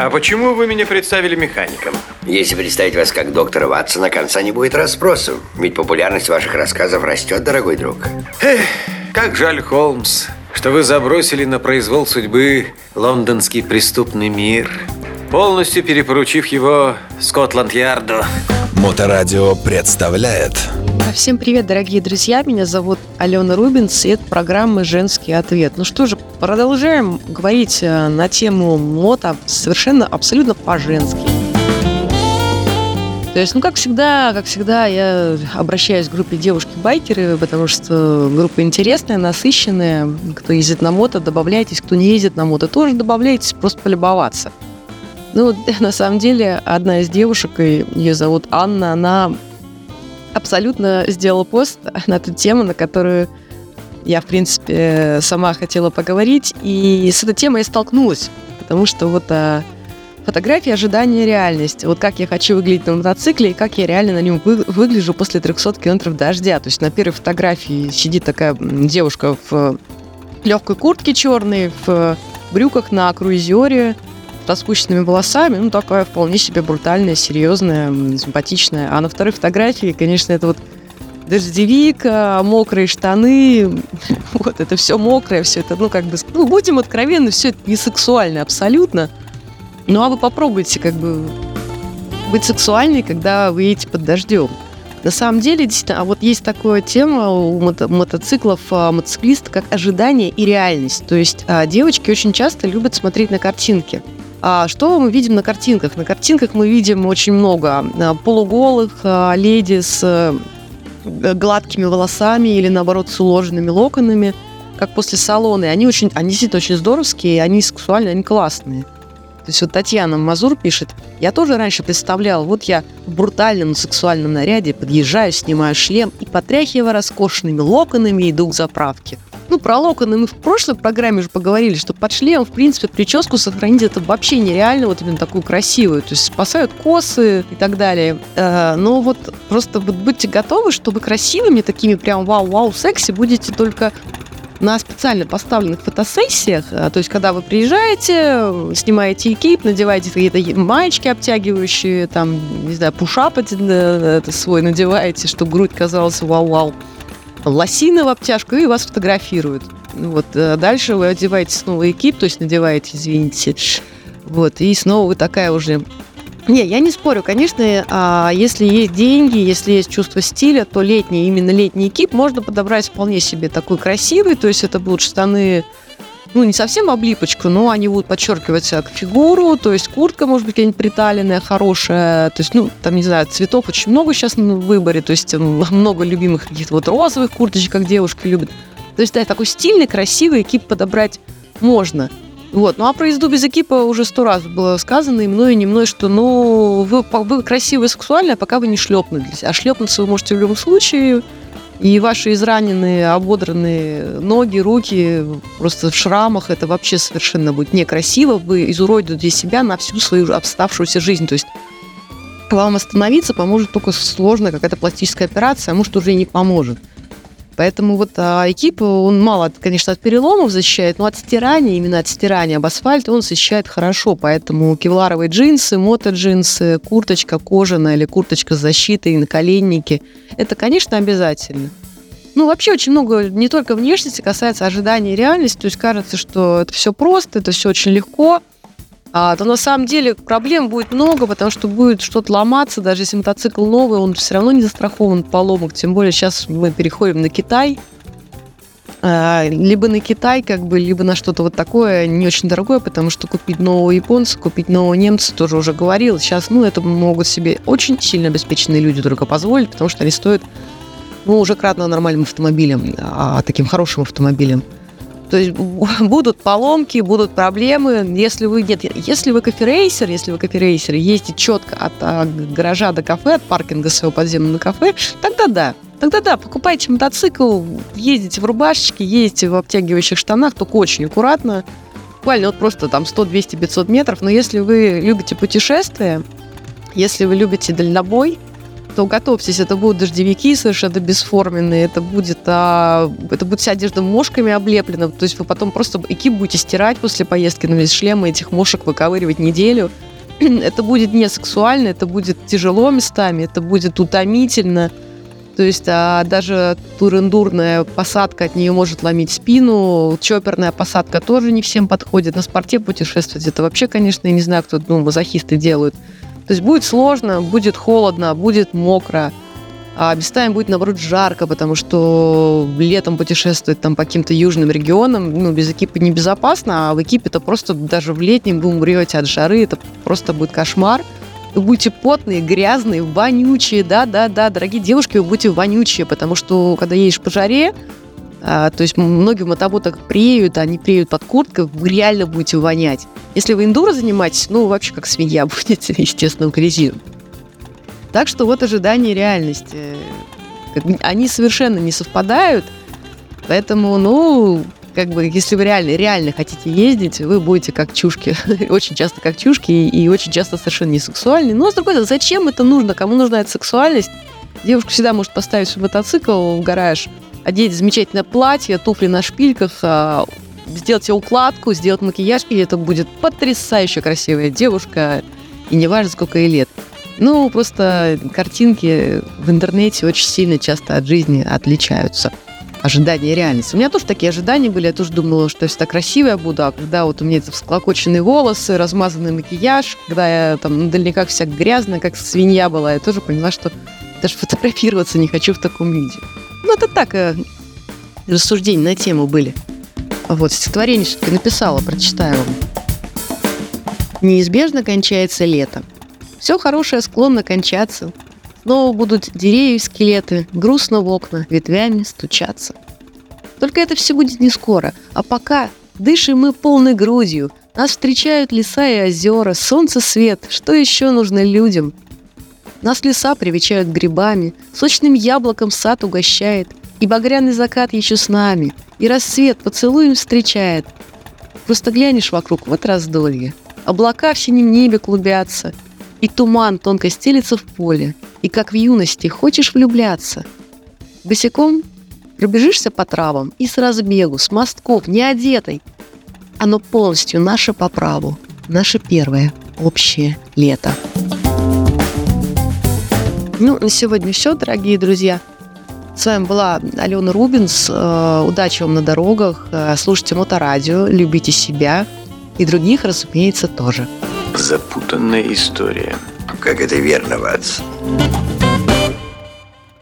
А почему вы меня представили механиком? Если представить вас как доктора Ватсона, конца не будет расспросу. Ведь популярность ваших рассказов растет, дорогой друг. Эх, как жаль, Холмс, что вы забросили на произвол судьбы лондонский преступный мир, полностью перепоручив его Скотланд-Ярду. Моторадио представляет Всем привет, дорогие друзья! Меня зовут Алена Рубинс, и это программа «Женский ответ». Ну что же, продолжаем говорить э, на тему мото совершенно, абсолютно по-женски. То есть, ну, как всегда, как всегда, я обращаюсь к группе девушки-байкеры, потому что группа интересная, насыщенная. Кто ездит на мото, добавляйтесь. Кто не ездит на мото, тоже добавляйтесь, просто полюбоваться. Ну, на самом деле, одна из девушек, ее зовут Анна, она абсолютно сделала пост на эту тему, на которую я, в принципе, сама хотела поговорить. И с этой темой я столкнулась, потому что вот а, фотография ожидания реальности. Вот как я хочу выглядеть на мотоцикле и как я реально на нем вы, выгляжу после 300 километров дождя. То есть на первой фотографии сидит такая девушка в легкой куртке черной, в брюках на круизере, распущенными волосами, ну, такая вполне себе брутальная, серьезная, симпатичная. А на второй фотографии, конечно, это вот дождевик, мокрые штаны, вот это все мокрое, все это, ну, как бы, ну, будем откровенны, все это не сексуально абсолютно. Ну, а вы попробуйте, как бы, быть сексуальной, когда вы едете под дождем. На самом деле, действительно, а вот есть такая тема у мото- мотоциклов, а, мотоциклиста, как ожидание и реальность. То есть а, девочки очень часто любят смотреть на картинки. А что мы видим на картинках? На картинках мы видим очень много а, полуголых а, леди с э, гладкими волосами или, наоборот, с уложенными локонами, как после салона. И они, очень, они действительно очень здоровские, они сексуальные, они классные. То есть вот Татьяна Мазур пишет, я тоже раньше представлял, вот я в брутальном сексуальном наряде подъезжаю, снимаю шлем и, потряхивая роскошными локонами, иду к заправке. Ну, про локоны мы в прошлой программе уже поговорили, что под шлемом, в принципе, прическу сохранить это вообще нереально, вот именно такую красивую. То есть спасают косы и так далее. Э, но вот просто будьте готовы, чтобы красивыми, такими прям вау-вау секси будете только на специально поставленных фотосессиях, э, то есть когда вы приезжаете, снимаете экип, надеваете какие-то маечки обтягивающие, там, не знаю, пушап э, свой надеваете, чтобы грудь казалась вау-вау лосины в обтяжку и вас фотографируют. Вот. Э, дальше вы одеваете снова экип, то есть надеваете, извините. Вот. И снова вы такая уже не, я не спорю, конечно, а если есть деньги, если есть чувство стиля, то летний, именно летний экип можно подобрать вполне себе такой красивый, то есть это будут штаны ну, не совсем облипочку, но они будут подчеркивать фигуру, то есть куртка, может быть, какая-нибудь приталенная, хорошая, то есть, ну, там, не знаю, цветов очень много сейчас на выборе, то есть много любимых каких-то вот розовых курточек, как девушки любят. То есть, да, такой стильный, красивый экип подобрать можно. Вот. Ну а про езду без экипа уже сто раз было сказано и мной, и не мной, что ну вы, вы красивые и сексуальные, пока вы не шлепнулись. А шлепнуться вы можете в любом случае. И ваши израненные, ободранные ноги, руки просто в шрамах, это вообще совершенно будет некрасиво. Вы изуродуете себя на всю свою оставшуюся жизнь. То есть вам остановиться поможет только сложная какая-то пластическая операция, а может уже и не поможет. Поэтому вот а, экип, он мало, конечно, от переломов защищает, но от стирания, именно от стирания об асфальт он защищает хорошо. Поэтому кевларовые джинсы, мотоджинсы, курточка кожаная или курточка с защитой, наколенники – это, конечно, обязательно. Ну, вообще очень много, не только внешности, касается ожидания и реальности. То есть кажется, что это все просто, это все очень легко – а, то на самом деле проблем будет много, потому что будет что-то ломаться, даже если мотоцикл новый, он все равно не застрахован от поломок, тем более сейчас мы переходим на Китай, а, либо на Китай, как бы, либо на что-то вот такое не очень дорогое, потому что купить нового японца, купить нового немца, тоже уже говорил. Сейчас, ну, это могут себе очень сильно обеспеченные люди только позволить, потому что они стоят, ну, уже кратно нормальным автомобилем, а таким хорошим автомобилем. То есть будут поломки, будут проблемы. Если вы нет, если вы коферейсер, если вы коферейсер, ездите четко от а, гаража до кафе, от паркинга своего подземного кафе, тогда да. Тогда да, покупайте мотоцикл, ездите в рубашечке, ездите в обтягивающих штанах, только очень аккуратно. Буквально вот просто там 100, 200, 500 метров. Но если вы любите путешествия, если вы любите дальнобой, что готовьтесь, это будут дождевики совершенно бесформенные, это будет, а, это будет вся одежда мошками облеплена, то есть вы потом просто экип будете стирать после поездки, но без шлема этих мошек выковыривать неделю. Это будет не сексуально, это будет тяжело местами, это будет утомительно. То есть а даже турендурная посадка от нее может ломить спину, чоперная посадка тоже не всем подходит. На спорте путешествовать это вообще, конечно, я не знаю, кто ну, мазохисты делают. То есть будет сложно, будет холодно, будет мокро. А местами будет, наоборот, жарко, потому что летом путешествовать там по каким-то южным регионам, ну, без экипа небезопасно, а в экипе-то просто даже в летнем вы умрете от жары, это просто будет кошмар. Вы будете потные, грязные, вонючие, да-да-да, дорогие девушки, вы будете вонючие, потому что когда едешь по жаре, а, то есть многие в мотоботах преют, они преют под курткой, вы реально будете вонять. Если вы эндуро занимаетесь, ну, вообще как свинья будете, естественно, в грязи. Так что вот ожидания реальности. Они совершенно не совпадают, поэтому, ну, как бы, если вы реально, реально хотите ездить, вы будете как чушки, очень часто как чушки и очень часто совершенно не сексуальные. Но, с другой стороны, зачем это нужно? Кому нужна эта сексуальность? Девушка всегда может поставить свой мотоцикл в гараж, одеть замечательное платье, туфли на шпильках, а, сделать себе укладку, сделать макияж, и это будет потрясающе красивая девушка, и не важно, сколько ей лет. Ну, просто картинки в интернете очень сильно часто от жизни отличаются. Ожидания и реальность. У меня тоже такие ожидания были. Я тоже думала, что я всегда красивая буду, а когда вот у меня эти всклокоченные волосы, размазанный макияж, когда я там наверняка вся грязная, как свинья была, я тоже поняла, что даже фотографироваться не хочу в таком виде. Ну, это так, э, рассуждения на тему были. Вот, стихотворение все-таки написала, прочитаю вам. Неизбежно кончается лето. Все хорошее склонно кончаться. Снова будут деревья и скелеты, грустно в окна, ветвями стучаться. Только это все будет не скоро, а пока дышим мы полной грудью. Нас встречают леса и озера, солнце, свет. Что еще нужно людям? Нас леса привечают грибами, сочным яблоком сад угощает, и багряный закат еще с нами, и рассвет поцелуем встречает. Просто глянешь вокруг, вот раздолье. Облака в синем небе клубятся, и туман тонко стелится в поле, и как в юности хочешь влюбляться. Босиком пробежишься по травам и с разбегу, с мостков, не одетой. Оно полностью наше по праву, наше первое общее лето. Ну, на сегодня все, дорогие друзья. С вами была Алена Рубинс. Э, удачи вам на дорогах. Э, слушайте моторадио, любите себя и других, разумеется, тоже. Запутанная история. Как это верно, Ватсон.